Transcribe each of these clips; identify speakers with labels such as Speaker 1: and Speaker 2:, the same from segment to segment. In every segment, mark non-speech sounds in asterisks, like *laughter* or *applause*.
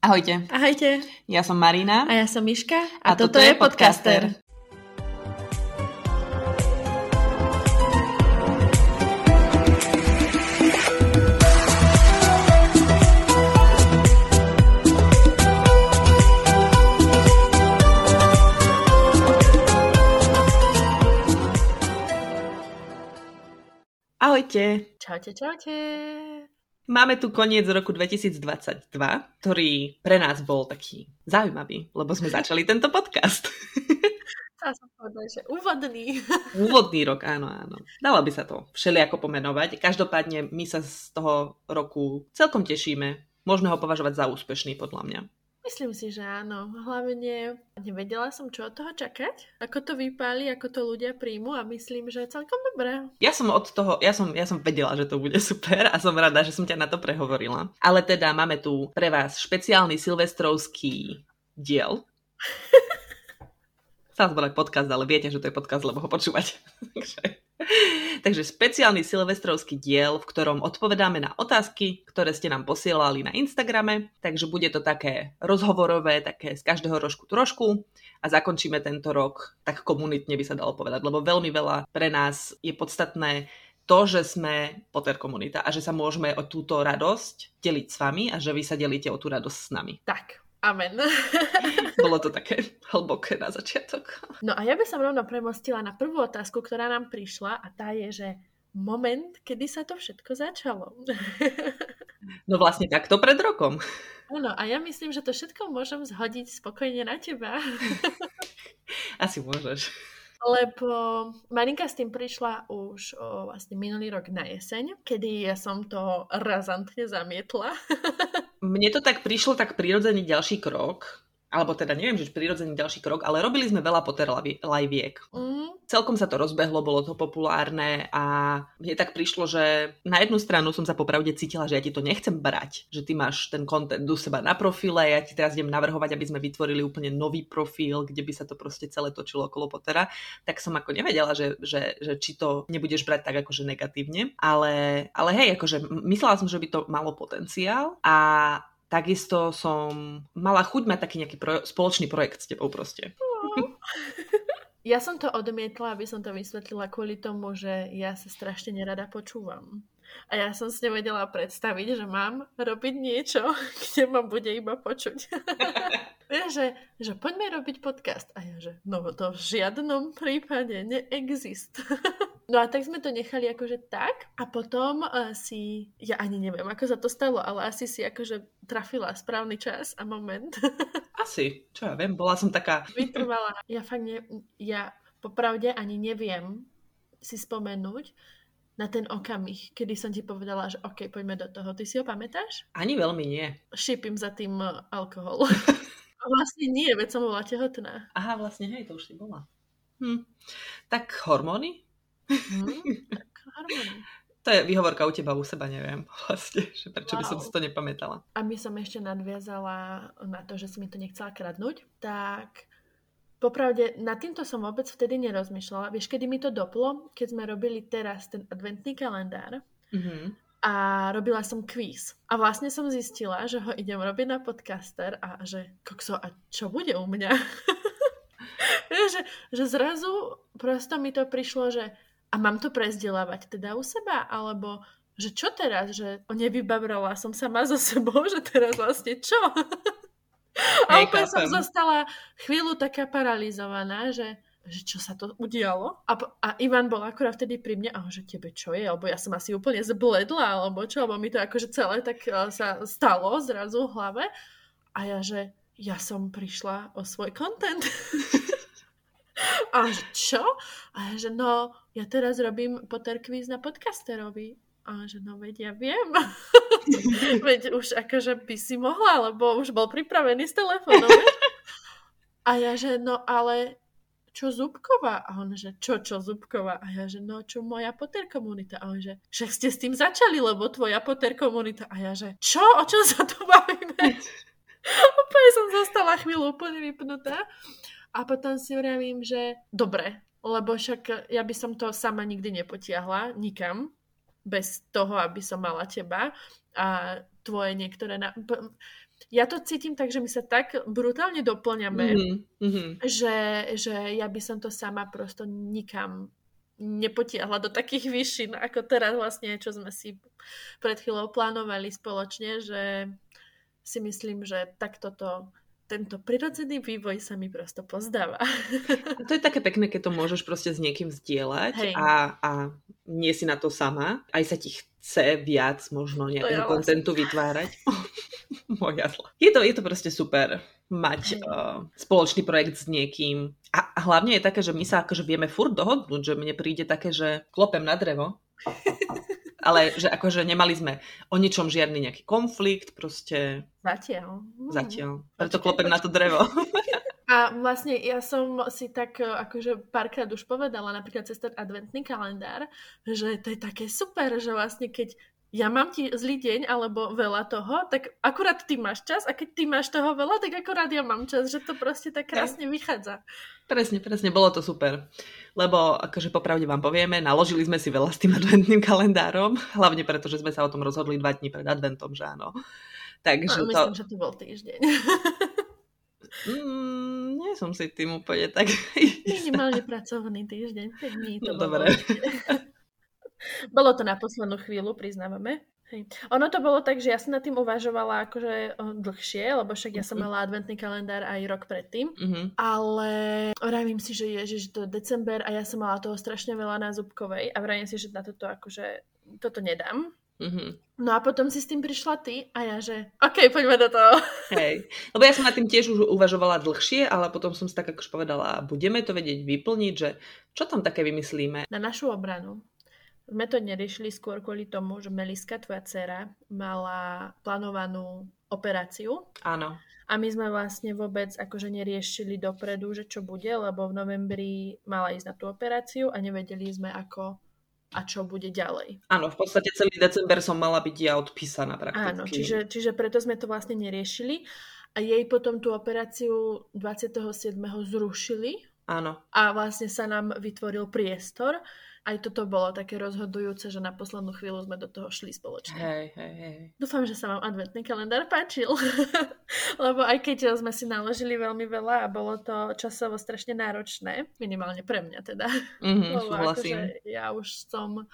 Speaker 1: Ahojte.
Speaker 2: Ahojte.
Speaker 1: Ja som Marina.
Speaker 2: A ja som Miška. A, a toto, toto je podcaster. podcaster.
Speaker 1: Ahojte.
Speaker 2: Čaute, čaute.
Speaker 1: Máme tu koniec roku 2022, ktorý pre nás bol taký zaujímavý, lebo sme začali tento podcast.
Speaker 2: Dá som povedať, že úvodný.
Speaker 1: Úvodný rok, áno, áno. Dalo by sa to všelijako pomenovať. Každopádne my sa z toho roku celkom tešíme. Môžeme ho považovať za úspešný, podľa mňa.
Speaker 2: Myslím si, že áno. Hlavne nevedela som, čo od toho čakať, ako to vypáli, ako to ľudia príjmu a myslím, že celkom dobré.
Speaker 1: Ja som od toho, ja som, ja som vedela, že to bude *laughs* super a som rada, že som ťa na to prehovorila. Ale teda máme tu pre vás špeciálny silvestrovský diel. *laughs* Som podcast, ale viete, že to je podcast, lebo ho počúvať. *laughs* Takže *laughs* špeciálny silvestrovský diel, v ktorom odpovedáme na otázky, ktoré ste nám posielali na Instagrame. Takže bude to také rozhovorové, také z každého rožku trošku a zakončíme tento rok tak komunitne by sa dalo povedať, lebo veľmi veľa pre nás je podstatné to, že sme Potter komunita a že sa môžeme o túto radosť deliť s vami a že vy sa delíte o tú radosť s nami.
Speaker 2: Tak, Amen. *laughs*
Speaker 1: Bolo to také hlboké na začiatok.
Speaker 2: No a ja by som rovno premostila na prvú otázku, ktorá nám prišla a tá je, že moment, kedy sa to všetko začalo. *laughs*
Speaker 1: No vlastne takto pred rokom.
Speaker 2: Áno, a ja myslím, že to všetko môžem zhodiť spokojne na teba. *laughs*
Speaker 1: Asi môžeš.
Speaker 2: Lebo Marinka s tým prišla už o, vlastne minulý rok na jeseň, kedy ja som to razantne zamietla. *laughs*
Speaker 1: Mne to tak prišlo tak prirodzený ďalší krok, alebo teda neviem, že prirodzený ďalší krok, ale robili sme veľa Potter liveviek. Mm. Celkom sa to rozbehlo, bolo to populárne a mne tak prišlo, že na jednu stranu som sa popravde cítila, že ja ti to nechcem brať, že ty máš ten content do seba na profile, ja ti teraz idem navrhovať, aby sme vytvorili úplne nový profil, kde by sa to proste celé točilo okolo Pottera, tak som ako nevedela, že, že, že či to nebudeš brať tak akože negatívne, ale, ale hej, akože myslela som, že by to malo potenciál a Takisto som mala chuť mať taký nejaký pro- spoločný projekt s tebou proste. *laughs*
Speaker 2: Ja som to odmietla, aby som to vysvetlila kvôli tomu, že ja sa strašne nerada počúvam. A ja som si nevedela predstaviť, že mám robiť niečo, *laughs* kde ma bude iba počuť. *laughs* ja, že, že poďme robiť podcast. A ja, že no to v žiadnom prípade neexist. No a tak sme to nechali akože tak a potom uh, si, ja ani neviem, ako sa to stalo, ale asi si akože trafila správny čas a moment. *laughs*
Speaker 1: Asi, čo ja viem, bola som taká...
Speaker 2: Vytrvala. Ja fakt ne, ja popravde ani neviem si spomenúť na ten okamih, kedy som ti povedala, že OK, poďme do toho. Ty si ho pamätáš?
Speaker 1: Ani veľmi nie.
Speaker 2: Šípim za tým uh, alkohol. *laughs* vlastne nie, veď som bola tehotná.
Speaker 1: Aha, vlastne hej, to už si bola. Hm. Tak hormóny? *laughs*
Speaker 2: Mm,
Speaker 1: to je výhovorka u teba, u seba neviem *laughs* vlastne, že prečo wow. by som si to nepamätala.
Speaker 2: A my som ešte nadviazala na to, že si mi to nechcela kradnúť, tak popravde nad týmto som vôbec vtedy nerozmýšľala. Vieš, kedy mi to doplo? Keď sme robili teraz ten adventný kalendár mm-hmm. a robila som kvíz. A vlastne som zistila, že ho idem robiť na podcaster a že kokso, a čo bude u mňa? *laughs* že, že zrazu prosto mi to prišlo, že a mám to prezdelávať teda u seba, alebo že čo teraz, že nevybavrala som sama so sebou, že teraz vlastne čo? *laughs* a úplne som zostala chvíľu taká paralizovaná, že že čo sa to udialo. A, a Ivan bol akurát vtedy pri mne a že tebe čo je, alebo ja som asi úplne zbledla, alebo čo, alebo mi to akože celé tak uh, sa stalo zrazu v hlave. A ja, že ja som prišla o svoj content. *laughs* A čo? A že no, ja teraz robím Potter quiz na podcasterovi. A že no, veď ja viem. *laughs* veď už akože by si mohla, lebo už bol pripravený s telefónom. *laughs* A ja že no, ale čo Zubková? A on, že čo, čo Zubková? A ja, že no, čo moja Potter komunita? A on, že však ste s tým začali, lebo tvoja Potter komunita. A ja, že čo, o čom sa tu bavíme? *laughs* úplne som zostala chvíľu úplne vypnutá. A potom si vravím, že dobre, lebo však ja by som to sama nikdy nepotiahla nikam, bez toho, aby som mala teba a tvoje niektoré... Na... ja to cítim tak, že my sa tak brutálne doplňame, mm-hmm. že, že ja by som to sama prosto nikam nepotiahla do takých výšin, ako teraz vlastne, čo sme si pred chvíľou plánovali spoločne, že si myslím, že takto to tento prirodzený vývoj sa mi prosto pozdáva.
Speaker 1: A to je také pekné, keď to môžeš proste s niekým zdieľať a, a nie si na to sama. Aj sa ti chce viac možno nejakého ja kontentu vlastne. vytvárať. *laughs* Moja zla. Je to, je to proste super mať uh, spoločný projekt s niekým. A, a hlavne je také, že my sa akože vieme furt dohodnúť, že mne príde také, že klopem na drevo *laughs* ale že akože nemali sme o ničom žiadny nejaký konflikt, proste...
Speaker 2: Zatiaľ.
Speaker 1: Zatiaľ. Preto klopem na to drevo. *laughs*
Speaker 2: A vlastne ja som si tak akože párkrát už povedala, napríklad cez ten adventný kalendár, že to je také super, že vlastne keď ja mám ti zlý deň alebo veľa toho, tak akurát ty máš čas a keď ty máš toho veľa, tak akurát ja mám čas, že to proste tak krásne vychádza.
Speaker 1: Presne, presne, bolo to super. Lebo akože popravde vám povieme, naložili sme si veľa s tým adventným kalendárom, hlavne preto, že sme sa o tom rozhodli dva dní pred adventom, že áno.
Speaker 2: Takže no, myslím, to... že to bol týždeň.
Speaker 1: mm, nie som si tým úplne tak...
Speaker 2: Minimálne pracovný týždeň, 5 dní to no, bolo.
Speaker 1: Dobre. *laughs*
Speaker 2: Bolo to na poslednú chvíľu, priznávame. Hej. Ono to bolo tak, že ja som nad tým uvažovala akože dlhšie, lebo však ja som mhm. mala adventný kalendár aj rok predtým, mm-hmm. ale vravím si, že je, že to je december a ja som mala toho strašne veľa na zubkovej a vravím si, že na toto akože toto nedám. Mm-hmm. No a potom si s tým prišla ty a ja, že OK, poďme do toho. *laughs*
Speaker 1: Hej, lebo ja som nad tým tiež už uvažovala dlhšie, ale potom som si tak akož povedala, budeme to vedieť vyplniť, že čo tam také vymyslíme.
Speaker 2: Na našu obranu sme to neriešili skôr kvôli tomu, že Meliska, tvoja dcera, mala plánovanú operáciu.
Speaker 1: Áno.
Speaker 2: A my sme vlastne vôbec akože neriešili dopredu, že čo bude, lebo v novembri mala ísť na tú operáciu a nevedeli sme ako a čo bude ďalej.
Speaker 1: Áno, v podstate celý december som mala byť ja odpísaná prakticky.
Speaker 2: Áno, čiže, čiže preto sme to vlastne neriešili a jej potom tú operáciu 27. zrušili.
Speaker 1: Áno.
Speaker 2: A vlastne sa nám vytvoril priestor, aj toto bolo také rozhodujúce, že na poslednú chvíľu sme do toho šli spoločne.
Speaker 1: Hej, hej, hej.
Speaker 2: Dúfam, že sa vám adventný kalendár páčil, *laughs* lebo aj keď sme si naložili veľmi veľa a bolo to časovo strašne náročné, minimálne pre mňa teda.
Speaker 1: Mm-hmm, *laughs* lebo akože
Speaker 2: ja už som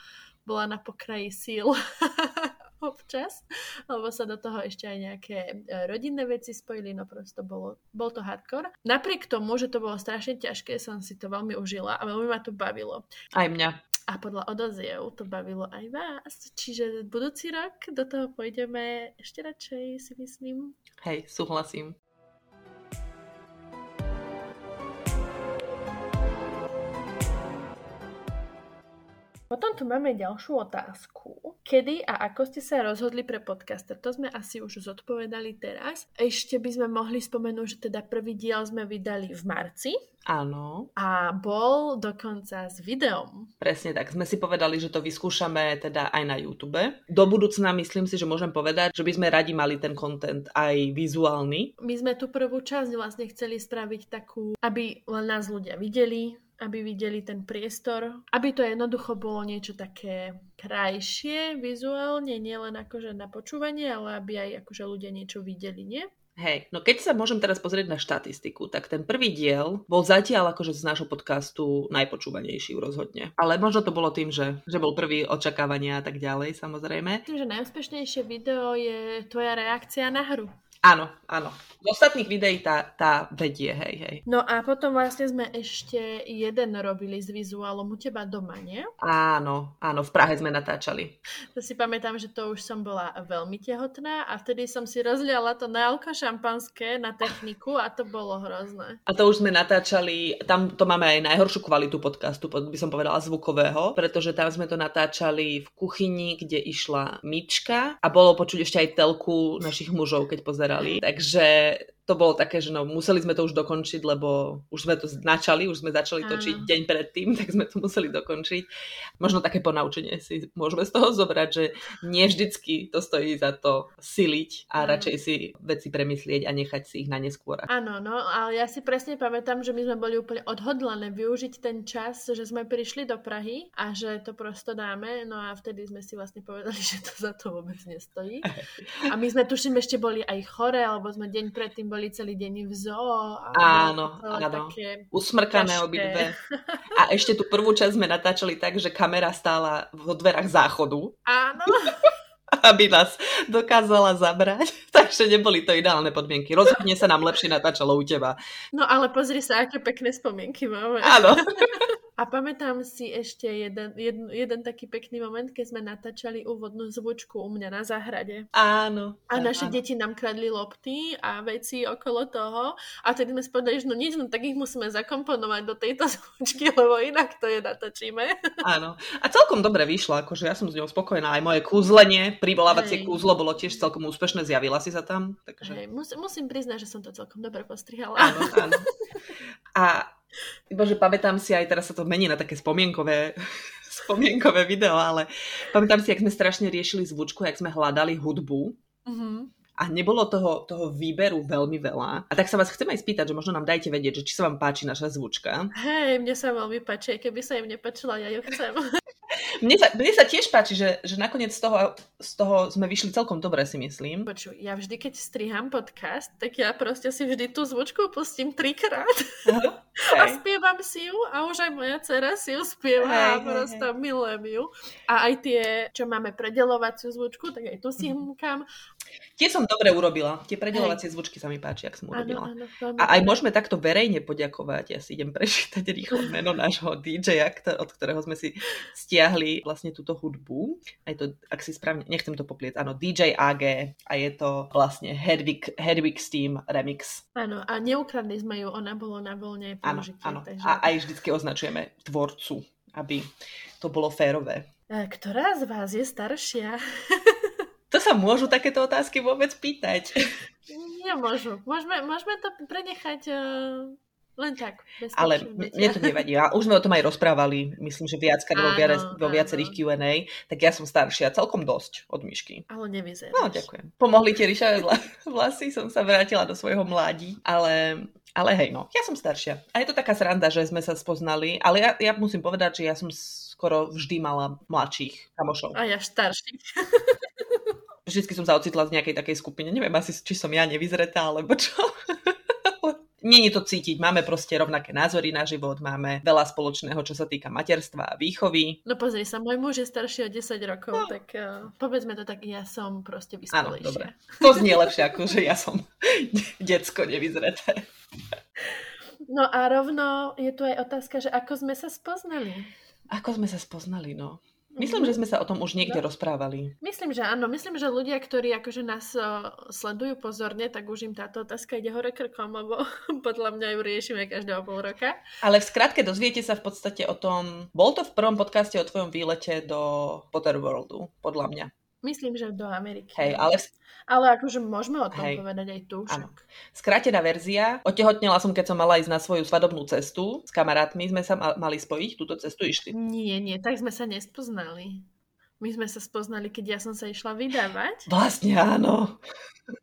Speaker 2: bola na pokraji síl *laughs* občas, lebo sa do toho ešte aj nejaké e, rodinné veci spojili, no prosto bolo, bol to hardcore. Napriek tomu, že to bolo strašne ťažké, som si to veľmi užila a veľmi ma to bavilo.
Speaker 1: Aj mňa.
Speaker 2: A podľa odoziev to bavilo aj vás. Čiže budúci rok do toho pôjdeme ešte radšej, si myslím.
Speaker 1: Hej, súhlasím.
Speaker 2: Potom tu máme ďalšiu otázku. Kedy a ako ste sa rozhodli pre podcaster? To sme asi už zodpovedali teraz. Ešte by sme mohli spomenúť, že teda prvý diel sme vydali v marci.
Speaker 1: Áno.
Speaker 2: A bol dokonca s videom.
Speaker 1: Presne tak. Sme si povedali, že to vyskúšame teda aj na YouTube. Do budúcna myslím si, že môžem povedať, že by sme radi mali ten content aj vizuálny.
Speaker 2: My sme tú prvú časť vlastne chceli spraviť takú, aby len nás ľudia videli, aby videli ten priestor, aby to jednoducho bolo niečo také krajšie vizuálne, nielen akože na počúvanie, ale aby aj akože ľudia niečo videli, nie?
Speaker 1: Hej, no keď sa môžem teraz pozrieť na štatistiku, tak ten prvý diel bol zatiaľ akože z nášho podcastu najpočúvanejší rozhodne. Ale možno to bolo tým, že, že bol prvý očakávania a tak ďalej, samozrejme.
Speaker 2: Myslím, že najúspešnejšie video je tvoja reakcia na hru.
Speaker 1: Áno, áno. Z ostatných videí tá, tá vedie, hej, hej.
Speaker 2: No a potom vlastne sme ešte jeden robili s vizuálom u teba doma, nie?
Speaker 1: Áno, áno, v Prahe sme natáčali.
Speaker 2: To si pamätám, že to už som bola veľmi tehotná a vtedy som si rozliala to na alko šampanské na techniku a to bolo hrozné.
Speaker 1: A to už sme natáčali, tam to máme aj najhoršiu kvalitu podcastu, by som povedala zvukového, pretože tam sme to natáčali v kuchyni, kde išla myčka a bolo počuť ešte aj telku našich mužov, keď pozerali pozerali. Takže to bolo také, že no, museli sme to už dokončiť, lebo už sme to načali, už sme začali točiť deň predtým, *laughs* tak sme to museli dokončiť. Možno také ponaučenie si môžeme z toho zobrať, že nie vždycky to stojí za to siliť a radšej si veci premyslieť a nechať si ich na neskôr.
Speaker 2: Áno, no, ale ja si presne pamätám, že my sme boli úplne odhodlané využiť ten čas, že sme prišli do Prahy a že to prosto dáme, no a vtedy sme si vlastne povedali, *laughs* že to za to vôbec nestojí. *laughs* A my sme tuším ešte boli aj chore, alebo sme deň predtým boli celý deň v zoo.
Speaker 1: A áno, áno. Usmrkané obidve. A ešte tú prvú časť sme natáčali tak, že kamera stála vo dverách záchodu.
Speaker 2: Áno. *laughs*
Speaker 1: aby nás dokázala zabrať. *laughs* Takže neboli to ideálne podmienky. Rozhodne sa nám lepšie natáčalo u teba.
Speaker 2: No ale pozri sa, aké pekné spomienky máme.
Speaker 1: Áno. *laughs*
Speaker 2: A pamätám si ešte jeden, jeden, jeden taký pekný moment, keď sme natáčali úvodnú zvučku u mňa na záhrade.
Speaker 1: Áno.
Speaker 2: A naše áno. deti nám kradli lopty a veci okolo toho. A tedy sme spodali, že no nič, no tak ich musíme zakomponovať do tejto *laughs* zvučky, lebo inak to je natočíme.
Speaker 1: Áno. A celkom dobre vyšlo, akože ja som s ňou spokojná. Aj moje kúzlenie, privolávacie kúzlo bolo tiež celkom úspešné, zjavila si sa tam. Takže...
Speaker 2: Hej, mus, musím priznať, že som to celkom dobre postrihala.
Speaker 1: Áno, áno. *laughs* A Bože, pamätám si aj, teraz sa to mení na také spomienkové, *laughs* spomienkové video, ale pamätám si, jak sme strašne riešili zvučku, jak sme hľadali hudbu. Mm-hmm. A nebolo toho, toho výberu veľmi veľa. A tak sa vás chcem aj spýtať, že možno nám dajte vedieť, že či sa vám páči naša zvučka.
Speaker 2: Hej, mne sa veľmi páči, keby sa im nepáčila, ja ju chcem. *laughs*
Speaker 1: Mne sa, mne sa tiež páči, že, že nakoniec z toho, z toho sme vyšli celkom dobre, si myslím.
Speaker 2: Počuj, ja vždy, keď striham podcast, tak ja proste si vždy tú zvučku pustím trikrát *laughs* a spievam si ju a už aj moja dcera si ju spieva hej, a proste hej. milujem ju. A aj tie, čo máme predelovaciu zvučku, tak aj tu si hmkam.
Speaker 1: Tie som dobre urobila. Tie predelovacie zvučky sa mi páči, ak som urobila. Áno, áno, a aj môžeme takto verejne poďakovať. Ja si idem prečítať rýchlo *laughs* meno nášho DJ-a, od ktorého sme si stiahli vlastne túto hudbu. Aj to, ak si správne, nechcem to poplieť, áno, DJ AG a je to vlastne Hedwig, Hedwig Steam Remix.
Speaker 2: Áno, a neukradli sme ju, ona bolo na voľne použitie.
Speaker 1: Áno, áno. Takže... A aj vždycky označujeme tvorcu, aby to bolo férové.
Speaker 2: Ktorá z vás je staršia? *laughs*
Speaker 1: To sa môžu takéto otázky vôbec pýtať.
Speaker 2: Nemôžu. Môžeme, môžeme to prenechať uh, len tak.
Speaker 1: Ale mne to nevadí. A už sme o tom aj rozprávali, myslím, že viackrát vo, vo viacerých Q&A, tak ja som staršia celkom dosť od myšky.
Speaker 2: Ale nevyzeráš.
Speaker 1: No, ďakujem. Pomohli ti Ríša *laughs* vlasy, som sa vrátila do svojho mládí, ale ale hej, no, ja som staršia. A je to taká sranda, že sme sa spoznali, ale ja, ja musím povedať, že ja som skoro vždy mala mladších kamošov.
Speaker 2: A ja starších. *laughs*
Speaker 1: Vždycky som sa ocitla v nejakej takej skupine. Neviem asi, či som ja nevyzretá, alebo čo. *laughs* Není to cítiť, máme proste rovnaké názory na život, máme veľa spoločného, čo sa týka materstva a výchovy.
Speaker 2: No pozri sa, môj muž je starší o 10 rokov, no. tak uh, povedzme to tak, ja som proste vyspelejšia. Áno, dobre.
Speaker 1: To znie lepšie, ako že ja som *laughs* decko nevyzreté.
Speaker 2: No a rovno je tu aj otázka, že ako sme sa spoznali?
Speaker 1: Ako sme sa spoznali, no. Myslím, že sme sa o tom už niekde no. rozprávali.
Speaker 2: Myslím, že áno. Myslím, že ľudia, ktorí akože nás uh, sledujú pozorne, tak už im táto otázka ide hore krkom, lebo *laughs* podľa mňa ju riešime každého pol roka.
Speaker 1: Ale v skratke dozviete sa v podstate o tom, bol to v prvom podcaste o tvojom výlete do Potter Worldu, podľa mňa.
Speaker 2: Myslím, že do Ameriky.
Speaker 1: Hej, ale...
Speaker 2: Ale akože môžeme o tom Hej. povedať aj tu. Áno.
Speaker 1: Skrátená verzia. Otehotnila som, keď som mala ísť na svoju svadobnú cestu. S kamarátmi sme sa mali spojiť, túto cestu išli.
Speaker 2: Nie, nie, tak sme sa nespoznali. My sme sa spoznali, keď ja som sa išla vydávať.
Speaker 1: Vlastne áno.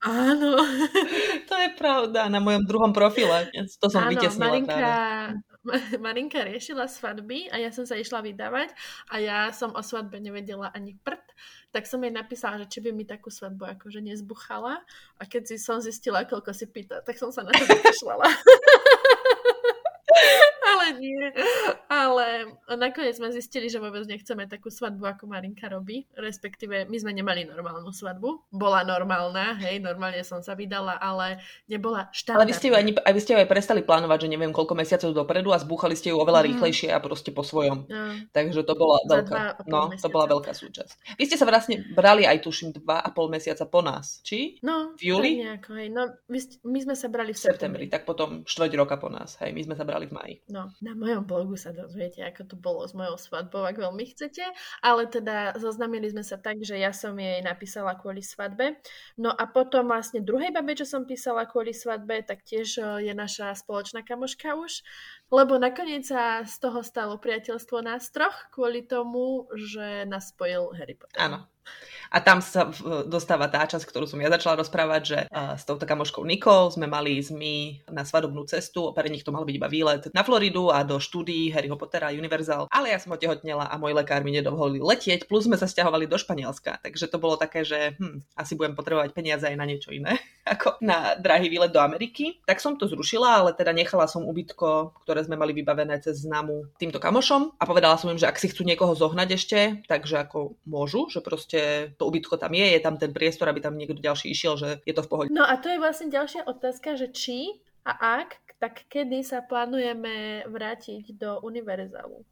Speaker 2: Áno. *laughs*
Speaker 1: to je pravda, na mojom druhom profile. To som áno, vytesnila
Speaker 2: Marinka, práve. *laughs* Marinka riešila svadby a ja som sa išla vydávať a ja som o svadbe nevedela ani prd, tak som jej napísala, že či by mi takú svadbu akože nezbuchala a keď si som zistila, koľko si pýta, tak som sa na to *laughs* vykašľala. Ale nie. Ale nakoniec sme zistili, že vôbec nechceme takú svadbu, ako Marinka robí. Respektíve, my sme nemali normálnu svadbu. Bola normálna, hej, normálne som sa vydala, ale nebola štandardná.
Speaker 1: Ale vy ste ju, ani, vy ste ju aj prestali plánovať, že neviem koľko mesiacov dopredu a zbúchali ste ju oveľa mm. rýchlejšie a proste po svojom. No. Takže to bola veľká, no, to bola veľká súčasť. Vy ste sa vlastne brali aj tuším dva a pol mesiaca po nás, či?
Speaker 2: No,
Speaker 1: v júli?
Speaker 2: Nejako, hej. No, my, my sme sa brali v
Speaker 1: septembri. septembri. Tak potom štvrť roka po nás, hej, my sme sa brali v maji.
Speaker 2: No, Na mojom blogu sa dozviete, ako to bolo s mojou svadbou, ak veľmi chcete, ale teda zoznamili sme sa tak, že ja som jej napísala kvôli svadbe. No a potom vlastne druhej babe, čo som písala kvôli svadbe, tak tiež e, je naša spoločná kamoška už, lebo nakoniec sa z toho stalo priateľstvo nás troch kvôli tomu, že nás spojil Harry Potter.
Speaker 1: Áno. A tam sa dostáva tá časť, ktorú som ja začala rozprávať, že s touto kamoškou Nikol sme mali ísť my na svadobnú cestu, pre nich to mal byť iba výlet na Floridu a do štúdií Harryho Pottera Universal, ale ja som otehotnela a môj lekár mi nedovolil letieť, plus sme sa stiahovali do Španielska, takže to bolo také, že hm, asi budem potrebovať peniaze aj na niečo iné, ako na drahý výlet do Ameriky. Tak som to zrušila, ale teda nechala som ubytko, ktoré sme mali vybavené cez známu týmto kamošom a povedala som im, že ak si chcú niekoho zohnať ešte, takže ako môžu, že proste to ubytko tam je, je tam ten priestor, aby tam niekto ďalší išiel, že je to v pohode.
Speaker 2: No a to je vlastne ďalšia otázka, že či a ak, tak kedy sa plánujeme vrátiť do univerzálu?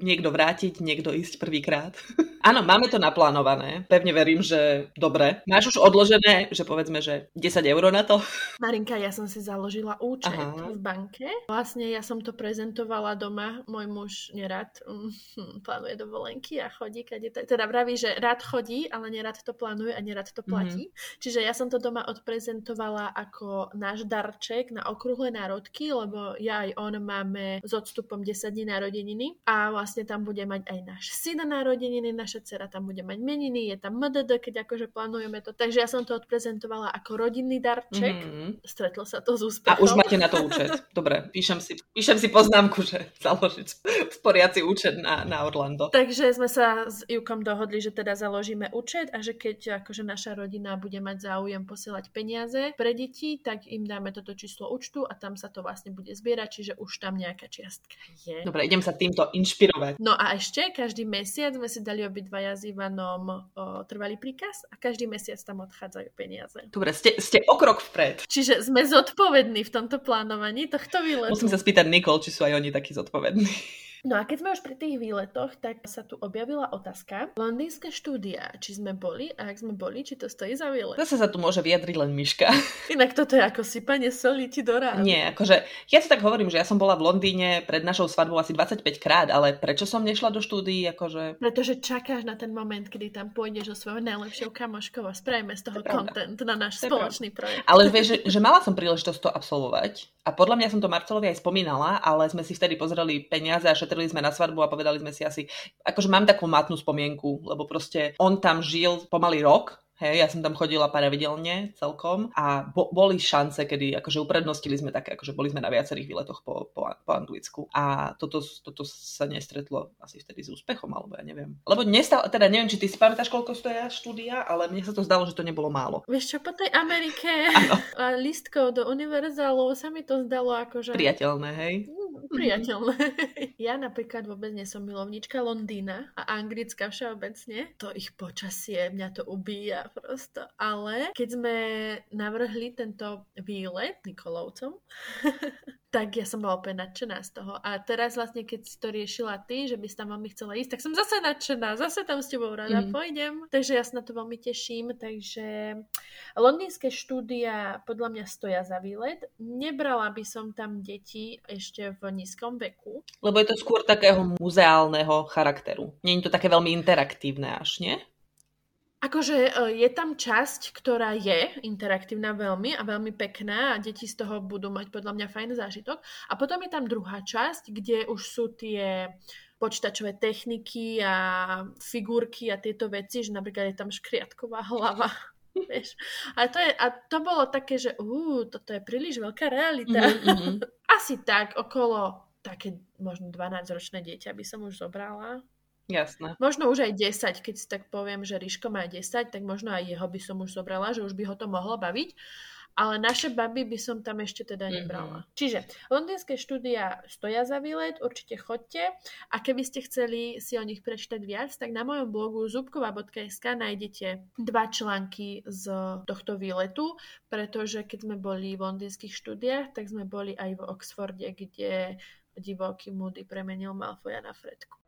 Speaker 1: Niekto vrátiť, niekto ísť prvýkrát. *laughs* Áno, máme to naplánované. Pevne verím, že dobre. Máš už odložené, že povedzme, že 10 eur na to? *laughs*
Speaker 2: Marinka, ja som si založila účet Aha. v banke. Vlastne ja som to prezentovala doma. Môj muž nerad hm, plánuje dovolenky a chodí, kade t- teda vraví, že rád chodí, ale nerad to plánuje a nerad to platí. Mm-hmm. Čiže ja som to doma odprezentovala ako náš darček na okrúhle národky, lebo ja aj on máme s odstupom 10 dní narodeniny a vlastne tam bude mať aj náš syn narodeniny, naša dcera tam bude mať meniny, je tam MDD, keď akože plánujeme to. Takže ja som to odprezentovala ako rodinný darček. Mm-hmm. Stretlo sa to z úspechom.
Speaker 1: A už máte na to účet. Dobre, píšem si, píšem si poznámku, že založiť sporiaci účet na, na Orlando.
Speaker 2: Takže sme sa s Jukom dohodli, že teda založíme účet a že keď akože naša rodina bude mať záujem posielať peniaze pre deti, tak im dáme toto číslo účtu a tam sa to vlastne bude zbierať, čiže už tam nejaká čiastka je.
Speaker 1: Dobre, idem sa týmto inšpirovať inšpirovať.
Speaker 2: No a ešte každý mesiac sme si dali obidvaja s Ivanom o, trvalý príkaz a každý mesiac tam odchádzajú peniaze.
Speaker 1: Dobre, ste, ste o krok vpred.
Speaker 2: Čiže sme zodpovední v tomto plánovaní tohto výletu.
Speaker 1: Musím sa spýtať Nikol, či sú aj oni takí zodpovední.
Speaker 2: No a keď sme už pri tých výletoch, tak sa tu objavila otázka. Londýnske štúdia, či sme boli a ak sme boli, či to stojí za výlet.
Speaker 1: Zase sa tu môže vyjadriť len myška. *laughs*
Speaker 2: Inak toto je ako sypanie soli ti do rána.
Speaker 1: Nie, akože ja si tak hovorím, že ja som bola v Londýne pred našou svadbou asi 25 krát, ale prečo som nešla do štúdií? Akože...
Speaker 2: Pretože čakáš na ten moment, kedy tam pôjdeš so svojou najlepšou kamoškou a spravíme z toho content na náš spoločný projekt.
Speaker 1: Ale vieš, že, že mala som príležitosť to absolvovať a podľa mňa som to Marcelovi aj spomínala, ale sme si vtedy pozreli peniaze a šetrili sme na svadbu a povedali sme si asi, akože mám takú matnú spomienku, lebo proste on tam žil pomaly rok Hej, ja som tam chodila pravidelne celkom a bo, boli šance, kedy akože uprednostili sme také, akože boli sme na viacerých výletoch po, po, po Anglicku a toto, toto sa nestretlo asi vtedy s úspechom, alebo ja neviem. Lebo nestal, teda neviem, či ty si pamätáš, koľko stoja štúdia, ale mne sa to zdalo, že to nebolo málo.
Speaker 2: Vieš čo, po tej Amerike *laughs* a listkou do univerzálu sa mi to zdalo akože...
Speaker 1: Priateľné, hej? *laughs*
Speaker 2: Priateľné. ja napríklad vôbec nie som milovnička Londýna a Anglicka všeobecne. To ich počasie, mňa to ubíja prosto. Ale keď sme navrhli tento výlet Nikolovcom, *laughs* tak ja som bola úplne nadšená z toho. A teraz vlastne, keď si to riešila ty, že by si tam veľmi chcela ísť, tak som zase nadšená, zase tam s tebou rada mm. pôjdem. Takže ja sa na to veľmi teším. Takže londýnske štúdia podľa mňa stoja za výlet. Nebrala by som tam deti ešte v nízkom veku.
Speaker 1: Lebo je to skôr takého muzeálneho charakteru. Je to také veľmi interaktívne až, nie?
Speaker 2: Akože e, je tam časť, ktorá je interaktívna veľmi a veľmi pekná a deti z toho budú mať podľa mňa fajn zážitok. A potom je tam druhá časť, kde už sú tie počítačové techniky a figurky a tieto veci, že napríklad je tam škriatková hlava. *laughs* Vieš. A, to je, a to bolo také, že uh, toto je príliš veľká realita. Mm-hmm. *laughs* Asi tak, okolo také možno 12-ročné dieťa by som už zobrala.
Speaker 1: Jasné.
Speaker 2: Možno už aj 10, keď si tak poviem, že Ríško má 10, tak možno aj jeho by som už zobrala, že už by ho to mohlo baviť. Ale naše baby by som tam ešte teda mhm. nebrala. Mm-hmm. Čiže londýnske štúdia stoja za výlet, určite chodte. A keby ste chceli si o nich prečítať viac, tak na mojom blogu zubkova.sk nájdete dva články z tohto výletu, pretože keď sme boli v londýnskych štúdiách, tak sme boli aj v Oxforde, kde divoký Moody premenil Malfoja na Fredku.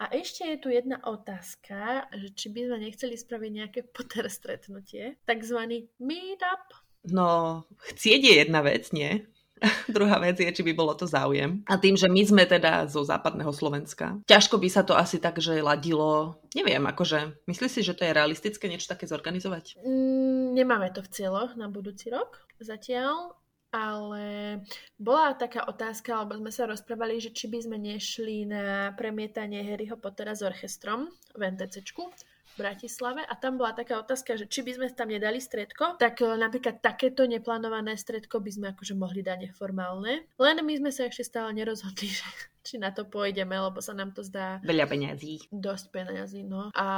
Speaker 2: A ešte je tu jedna otázka, že či by sme nechceli spraviť nejaké *laughs* Potter stretnutie, takzvaný meetup.
Speaker 1: No, chcieť je jedna vec, nie? *laughs* Druhá vec je, či by bolo to záujem. A tým, že my sme teda zo západného Slovenska, ťažko by sa to asi tak, že ladilo, neviem, akože, myslíš si, že to je realistické niečo také zorganizovať?
Speaker 2: Mm, nemáme to v cieľoch na budúci rok zatiaľ, ale bola taká otázka, lebo sme sa rozprávali, že či by sme nešli na premietanie Harryho Pottera s orchestrom v NTCčku v Bratislave a tam bola taká otázka, že či by sme tam nedali stredko, tak e, napríklad takéto neplánované stredko by sme akože mohli dať neformálne. Len my sme sa ešte stále nerozhodli, *laughs* že či na to pôjdeme, lebo sa nám to zdá...
Speaker 1: Veľa peňazí.
Speaker 2: Dosť peňazí, no. A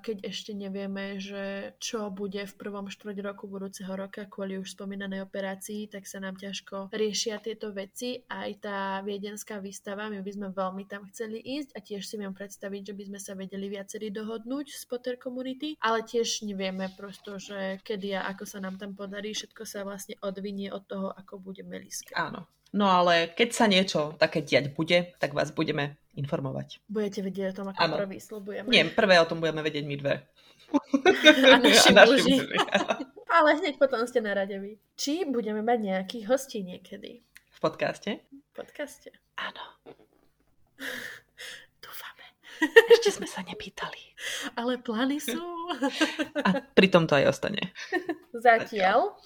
Speaker 2: keď ešte nevieme, že čo bude v prvom štvrť roku budúceho roka kvôli už spomínanej operácii, tak sa nám ťažko riešia tieto veci. Aj tá viedenská výstava, my by sme veľmi tam chceli ísť a tiež si viem predstaviť, že by sme sa vedeli viacerí dohodnúť z Potter Community, ale tiež nevieme prosto, že kedy a ako sa nám tam podarí, všetko sa vlastne odvinie od toho, ako bude Meliska.
Speaker 1: Áno, No ale keď sa niečo také diať bude, tak vás budeme informovať.
Speaker 2: Budete vedieť o tom, ako ano. prvý slobujeme.
Speaker 1: Nie, prvé o tom budeme vedieť my dve. *laughs*
Speaker 2: A naši, a naši *laughs* Ale hneď potom ste na rade vy. Či budeme mať nejakých hostí niekedy?
Speaker 1: V podcaste?
Speaker 2: V podcaste.
Speaker 1: Áno. *laughs*
Speaker 2: Dúfame.
Speaker 1: Ešte sme sa nepýtali.
Speaker 2: Ale plány sú.
Speaker 1: A pri tom to aj ostane.
Speaker 2: Zatiaľ.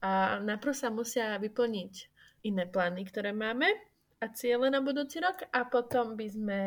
Speaker 2: A najprv sa musia vyplniť iné plány, ktoré máme a ciele na budúci rok a potom by sme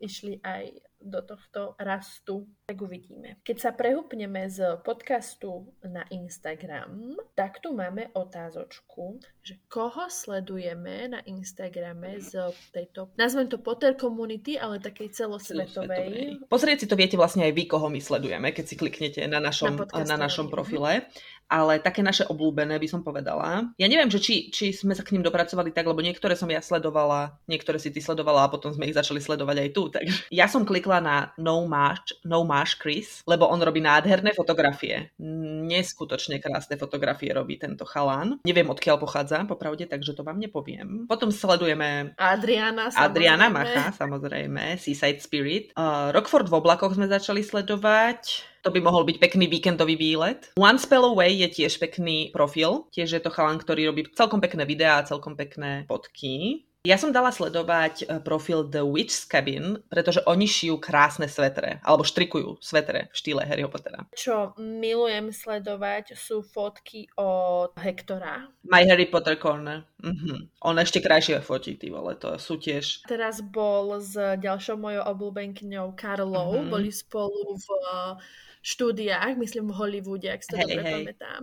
Speaker 2: išli aj do tohto rastu, tak uvidíme. Keď sa prehupneme z podcastu na Instagram, tak tu máme otázočku, že koho sledujeme na Instagrame z tejto, nazvem to Potter Community, ale takej celosvetovej.
Speaker 1: Pozrieť si to viete vlastne aj vy, koho my sledujeme, keď si kliknete na našom, na, na našom profile ale také naše obľúbené by som povedala. Ja neviem, že či, či sme sa k ním dopracovali tak, lebo niektoré som ja sledovala, niektoré si ty sledovala a potom sme ich začali sledovať aj tu. Takže *laughs* ja som klikla na No Mash, no Mash Chris, lebo on robí nádherné fotografie. Neskutočne krásne fotografie robí tento chalán. Neviem, odkiaľ pochádza, popravde, takže to vám nepoviem. Potom sledujeme
Speaker 2: Adriana,
Speaker 1: samozrejme. Adriana Macha, samozrejme, Seaside Spirit. Uh, Rockford v oblakoch sme začali sledovať. To by mohol byť pekný víkendový výlet. One Spell Away je tiež pekný profil. Tiež je to chalan, ktorý robí celkom pekné videá, celkom pekné fotky. Ja som dala sledovať e, profil The Witch's Cabin, pretože oni šijú krásne svetre, alebo štrikujú svetre v štýle Harryho Pottera.
Speaker 2: Čo milujem sledovať sú fotky od Hektora.
Speaker 1: My Harry Potter Corner. Mhm. On ešte krajšie fotí, ty vole, to sú tiež.
Speaker 2: Teraz bol s ďalšou mojou obľúbenkyňou Karlou, mhm. boli spolu v štúdiách, myslím v Hollywoode, ak si to hey, dobre hey. pamätám.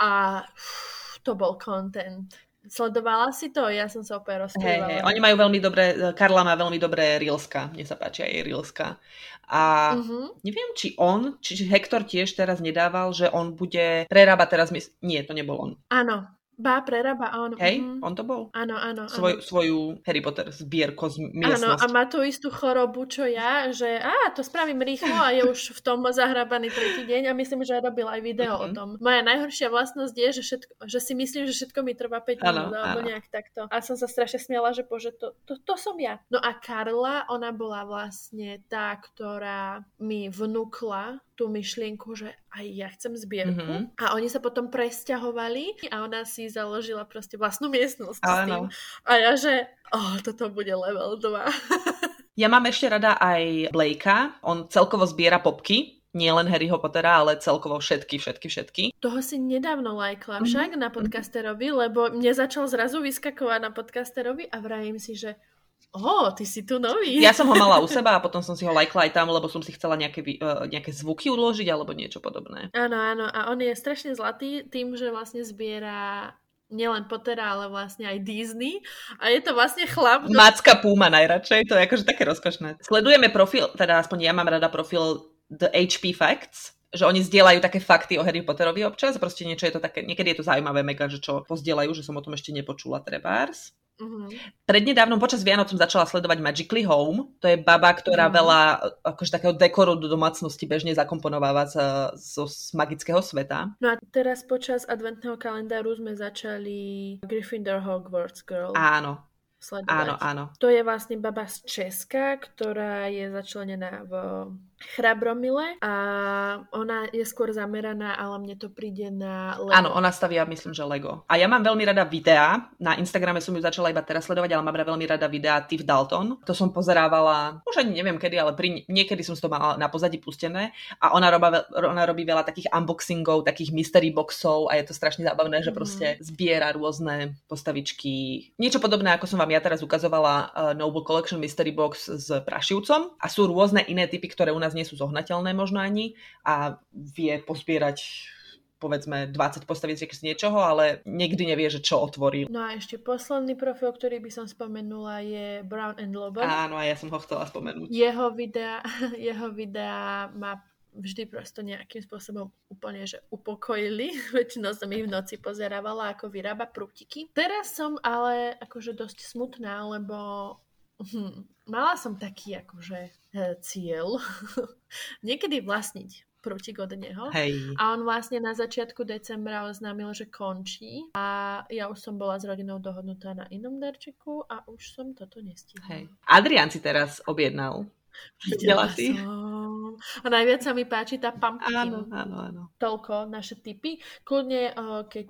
Speaker 2: A uf, to bol content Sledovala si to? Ja som sa opäť rozprávala.
Speaker 1: Hey, hey. Oni majú veľmi dobré, Karla má veľmi dobré Rilska. Mne sa páči aj Rilska. A uh-huh. neviem, či on, či Hector tiež teraz nedával, že on bude prerábať teraz... Mys- Nie, to nebol on.
Speaker 2: Áno, Bá, preraba, áno.
Speaker 1: Hej, mm. on to bol?
Speaker 2: Áno, áno.
Speaker 1: Svoj, áno. Svoju Harry Potter zbierko z miestnosť.
Speaker 2: Áno, a má tú istú chorobu, čo ja, že á, to spravím rýchlo a je už v tom zahrabaný tretí deň a myslím, že robil aj video mm-hmm. o tom. Moja najhoršia vlastnosť je, že, všetko, že si myslím, že všetko mi trvá 5 minút alebo nejak takto. A som sa strašne smiala, že bože, to, to, to som ja. No a Karla, ona bola vlastne tá, ktorá mi vnúkla tú myšlienku, že aj ja chcem zbierku. Mm-hmm. A oni sa potom presťahovali a ona si založila proste vlastnú miestnosť s tým. A ja, že oh, toto bude level 2. *laughs*
Speaker 1: ja mám ešte rada aj Blakea. On celkovo zbiera popky, nie len Harryho Pottera, ale celkovo všetky, všetky, všetky.
Speaker 2: Toho si nedávno lajkla však mm-hmm. na podcasterovi, lebo mne začal zrazu vyskakovať na podcasterovi a vrajím si, že Ó, ty si tu nový.
Speaker 1: Ja som ho mala u seba a potom som si ho lajkla aj tam, lebo som si chcela nejaké, uh, nejaké zvuky uložiť alebo niečo podobné.
Speaker 2: Áno, áno. A on je strašne zlatý tým, že vlastne zbiera nielen Pottera, ale vlastne aj Disney. A je to vlastne chlap...
Speaker 1: Macka Puma najradšej, to je akože také rozkošné. Sledujeme profil, teda aspoň ja mám rada profil The HP Facts, že oni zdieľajú také fakty o Harry Potterovi občas, proste niečo je to také, niekedy je to zaujímavé mega, že čo pozdieľajú, že som o tom ešte nepočula trebárs. Uh-huh. Prednedávnom počas Vianoc som začala sledovať Magically Home. To je baba, ktorá uh-huh. veľa akože takého dekoru do domácnosti bežne zakomponováva z, z, z magického sveta.
Speaker 2: No a teraz počas adventného kalendáru sme začali Gryffindor Hogwarts Girl.
Speaker 1: Áno.
Speaker 2: sledovať.
Speaker 1: Áno, áno.
Speaker 2: To je vlastne baba z Česka, ktorá je začlenená v Chrabromile a ona je skôr zameraná, ale mne to príde na
Speaker 1: Lego. Áno, ona stavia, myslím, že Lego. A ja mám veľmi rada videá. Na Instagrame som ju začala iba teraz sledovať, ale mám veľmi rada videá Tiff Dalton. To som pozerávala, už ani neviem kedy, ale pri, niekedy som to mala na pozadí pustené. A ona, roba, ona robí veľa takých unboxingov, takých mystery boxov a je to strašne zábavné, že mhm. proste zbiera rôzne postavičky. Niečo podobné, ako som vám ja teraz ukazovala uh, Noble Collection Mystery Box s prašivcom. A sú rôzne iné typy, ktoré u nás nie sú zohnateľné možno ani a vie pozbierať povedzme 20 postavičiek z niečoho, ale nikdy nevie, že čo otvorí.
Speaker 2: No a ešte posledný profil, ktorý by som spomenula je Brown and Lobo.
Speaker 1: Áno, a ja som ho chcela spomenúť.
Speaker 2: Jeho videa, *laughs* jeho videa má vždy prosto nejakým spôsobom úplne, že upokojili. *laughs* Väčšinou som ich v noci pozerávala, ako vyrába prútiky. Teraz som ale akože dosť smutná, lebo hm, mala som taký akože E, cieľ *laughs* niekedy vlastniť prútik od neho.
Speaker 1: Hej.
Speaker 2: A on vlastne na začiatku decembra oznámil, že končí a ja už som bola s rodinou dohodnutá na inom darčeku a už som toto nestihla.
Speaker 1: Hej. Adrian si teraz objednal
Speaker 2: Videla si? A najviac sa mi páči tá pumpkin.
Speaker 1: Áno, áno, áno.
Speaker 2: Toľko naše tipy. Kľudne, keď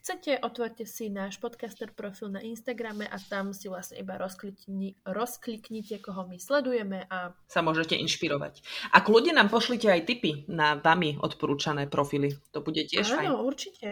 Speaker 2: chcete, otvorte si náš podcaster profil na Instagrame a tam si vlastne iba rozklikni, rozkliknite, koho my sledujeme a
Speaker 1: sa môžete inšpirovať. A kľudne nám pošlite aj tipy na vami odporúčané profily. To bude tiež
Speaker 2: áno, fajn. Áno, určite.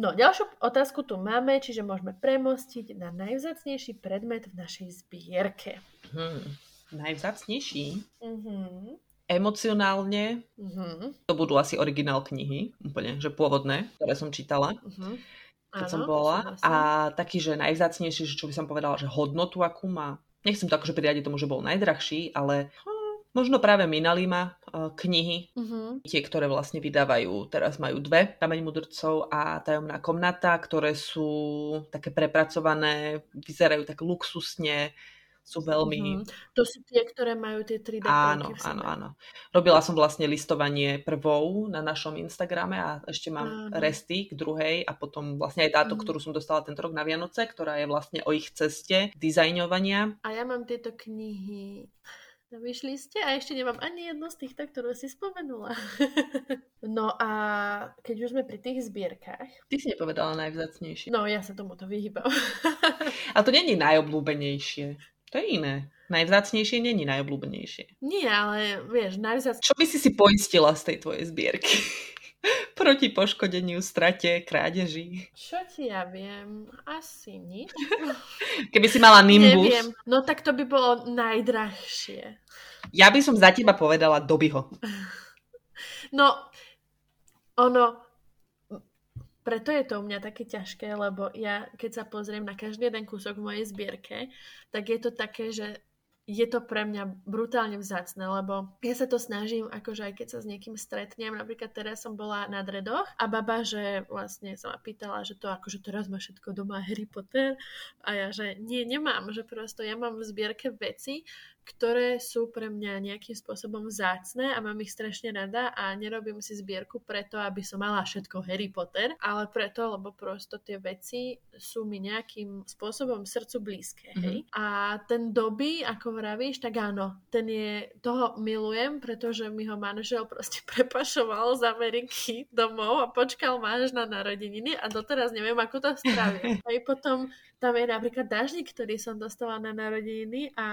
Speaker 2: No, ďalšiu otázku tu máme, čiže môžeme premostiť na najvzácnejší predmet v našej zbierke.
Speaker 1: Hmm. Najvzácnejší? Mm-hmm. Emocionálne mm-hmm. to budú asi originál knihy, úplne, že pôvodné, ktoré som čítala. Mm-hmm. Keď Áno, som bola. A taký, že najvzácnejší, čo by som povedala, že hodnotu, akú má. Nechcem to akože priradiť tomu, že bol najdrahší, ale Možno práve Minalima uh, knihy, uh-huh. tie, ktoré vlastne vydávajú, teraz majú dve, Kameň mudrcov a Tajomná komnata, ktoré sú také prepracované, vyzerajú tak luxusne, sú veľmi...
Speaker 2: Uh-huh. To sú tie, ktoré majú tie 3D
Speaker 1: Áno, áno, áno. Robila som vlastne listovanie prvou na našom Instagrame a ešte mám uh-huh. resty k druhej a potom vlastne aj táto, uh-huh. ktorú som dostala tento rok na Vianoce, ktorá je vlastne o ich ceste dizajňovania.
Speaker 2: A ja mám tieto knihy No vyšli ste a ešte nemám ani jednu z týchto, ktorú si spomenula. *laughs* no a keď už sme pri tých zbierkach...
Speaker 1: Ty si nepovedala najvzácnejšie.
Speaker 2: No ja sa tomuto vyhýbam. *laughs*
Speaker 1: a to není najobľúbenejšie. To je iné. Najvzácnejšie není najobľúbenejšie.
Speaker 2: Nie, ale vieš, najvzácnejšie...
Speaker 1: Čo by si si poistila z tej tvojej zbierky? *laughs* Proti poškodeniu, strate, krádeži.
Speaker 2: Čo ti ja viem? Asi nič. *laughs*
Speaker 1: Keby si mala Nimbus. Neviem.
Speaker 2: No tak to by bolo najdrahšie.
Speaker 1: Ja by som za teba povedala Dobyho. *laughs*
Speaker 2: No, ono, preto je to u mňa také ťažké, lebo ja, keď sa pozriem na každý jeden kúsok v mojej zbierke, tak je to také, že je to pre mňa brutálne vzácne, lebo ja sa to snažím, akože aj keď sa s niekým stretnem, napríklad teraz som bola na dredoch a baba, že vlastne sa ma pýtala, že to akože teraz má všetko doma Harry Potter a ja, že nie, nemám, že prosto ja mám v zbierke veci, ktoré sú pre mňa nejakým spôsobom vzácne a mám ich strašne rada a nerobím si zbierku preto, aby som mala všetko Harry Potter, ale preto, lebo prosto tie veci sú mi nejakým spôsobom srdcu blízke. Mm-hmm. Hej? A ten doby, ako vravíš, tak áno, ten je, toho milujem, pretože mi ho manžel proste *laughs* prepašoval z Ameriky domov a počkal máš na narodeniny a doteraz neviem, ako to spravil. *laughs* Aj potom tam je napríklad dažník, ktorý som dostala na narodeniny a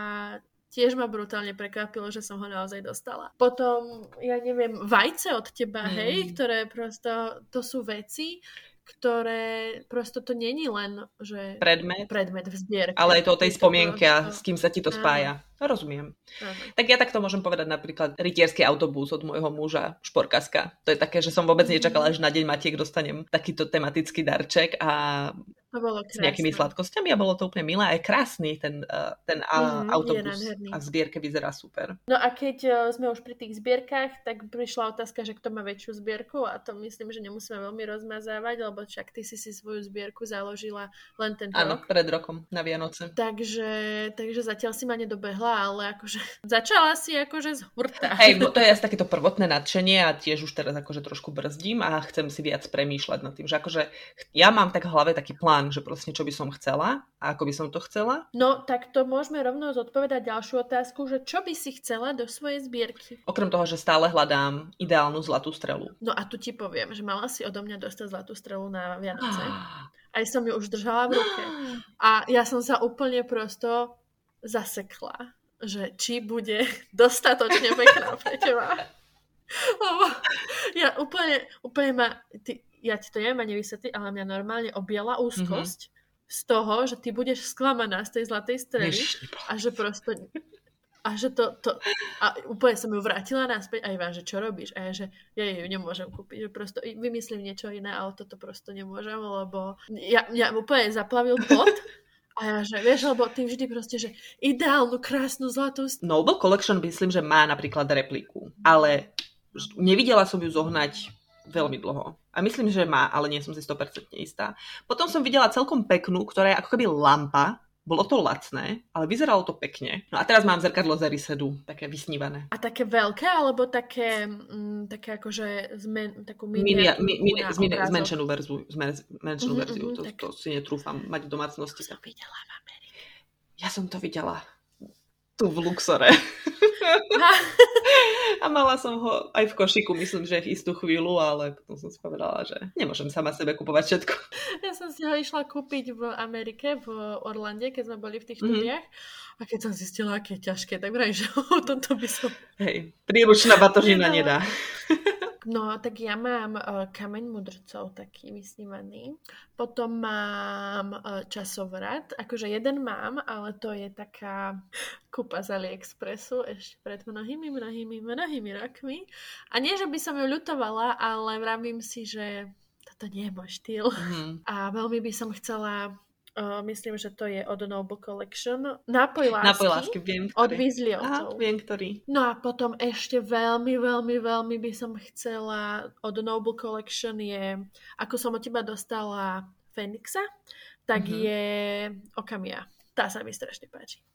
Speaker 2: tiež ma brutálne prekvapilo, že som ho naozaj dostala. Potom, ja neviem, vajce od teba, mm. hej, ktoré prosto, to sú veci, ktoré prosto to není len, že
Speaker 1: predmet,
Speaker 2: predmet v zbierke.
Speaker 1: Ale je to o tej spomienke a s kým sa ti to spája. Rozumiem. Aha. Tak ja takto môžem povedať napríklad rytierský autobus od môjho muža, šporkaska. To je také, že som vôbec nečakala, že na deň Matiek dostanem takýto tematický darček a
Speaker 2: to bolo
Speaker 1: s nejakými sladkosťami a bolo to úplne milé. Aj krásny ten, uh, ten mm, autobus a v zbierke vyzerá super.
Speaker 2: No a keď uh, sme už pri tých zbierkach, tak prišla otázka, že kto má väčšiu zbierku a to myslím, že nemusíme veľmi rozmazávať, lebo však ty si si svoju zbierku založila len ten
Speaker 1: Áno,
Speaker 2: rok.
Speaker 1: pred rokom na Vianoce.
Speaker 2: Takže, takže zatiaľ si ma nedobehla nešla, ale akože *laughs* začala si akože z hurta.
Speaker 1: Hej, to je asi takéto prvotné nadšenie a tiež už teraz akože trošku brzdím a chcem si viac premýšľať nad tým, že akože ja mám tak v hlave taký plán, že proste čo by som chcela a ako by som to chcela.
Speaker 2: No, tak to môžeme rovno zodpovedať ďalšiu otázku, že čo by si chcela do svojej zbierky?
Speaker 1: Okrem toho, že stále hľadám ideálnu zlatú strelu.
Speaker 2: No a tu ti poviem, že mala si odo mňa dostať zlatú strelu na Vianoce. *gasps* Aj som ju už držala v ruke. A ja som sa úplne prosto zasekla, že či bude *laughs* dostatočne pekná pre teba. Lebo ja úplne, úplne ma, ty, ja ti to neviem ani vysvetliť, ale mňa normálne objela úzkosť mm-hmm. z toho, že ty budeš sklamaná z tej zlatej strely a že prosto a že to, to a úplne som ju vrátila naspäť a Ivan, že čo robíš? A ja, že ja ju nemôžem kúpiť, že prosto vymyslím niečo iné, ale toto prosto nemôžem, lebo ja, ja úplne zaplavil pot a ja, že vieš, lebo ty vždy proste, že ideálnu, krásnu zlatú...
Speaker 1: Noble Collection myslím, že má napríklad repliku, ale nevidela som ju zohnať veľmi dlho. A myslím, že má, ale nie som si 100% istá. Potom som videla celkom peknú, ktorá je ako keby lampa, bolo to lacné, ale vyzeralo to pekne. No a teraz mám zrkadlo z Erisedu, také vysnívané.
Speaker 2: A také veľké, alebo také, mm, také akože zmen, takú
Speaker 1: mini, mini, mini, mini zmenšenú verziu, zmenšenú mm-hmm, verziu. To, tak... to si netrúfam mať v domácnosti.
Speaker 2: To som videla v Amerike.
Speaker 1: Ja som to videla tu v Luxore. *laughs* a mala som ho aj v košiku, myslím, že v istú chvíľu, ale potom som si povedala, že nemôžem sama sebe kupovať všetko.
Speaker 2: Ja som si ho išla kúpiť v Amerike, v Orlande, keď sme boli v tých mm-hmm. A keď som zistila, aké je ťažké, tak vraj, že *laughs* o tomto by som...
Speaker 1: Hej, príručná batožina nedá. *laughs*
Speaker 2: No, tak ja mám uh, kameň mudrcov taký vysnívaný. Potom mám uh, časovrat. Akože jeden mám, ale to je taká kúpa z AliExpressu ešte pred mnohými, mnohými, mnohými rokmi. A nie, že by som ju ľutovala, ale vravím si, že toto nie je môj štýl. Mm. A veľmi by som chcela Uh, myslím, že to je od Noble Collection. Nápoj lásky.
Speaker 1: Nápoj lásky, viem,
Speaker 2: ktorý. Od Weasleyovcov.
Speaker 1: viem, ktorý.
Speaker 2: No a potom ešte veľmi, veľmi, veľmi by som chcela od Noble Collection je, ako som od teba dostala Fenixa, tak mm-hmm. je Okamia. Tá sa mi strašne páči.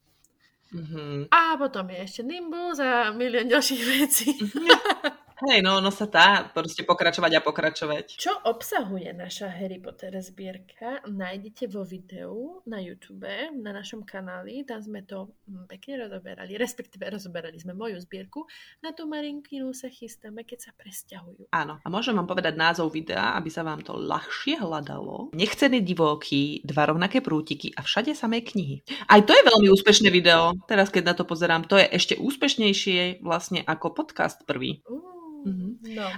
Speaker 2: Mm-hmm. A potom je ešte Nimbus a milión ďalších vecí. *laughs*
Speaker 1: Hej, no, no sa tá proste pokračovať a pokračovať.
Speaker 2: Čo obsahuje naša Harry Potter zbierka, nájdete vo videu na YouTube, na našom kanáli, tam sme to hm, pekne rozoberali, respektíve rozoberali sme moju zbierku, na tú Marinkinu sa chystáme, keď sa presťahujú.
Speaker 1: Áno, a môžem vám povedať názov videa, aby sa vám to ľahšie hľadalo. Nechcený divoký, dva rovnaké prútiky a všade samé knihy. Aj to je veľmi úspešné video, teraz keď na to pozerám, to je ešte úspešnejšie vlastne ako podcast prvý. Uh.
Speaker 2: Mm-hmm. No.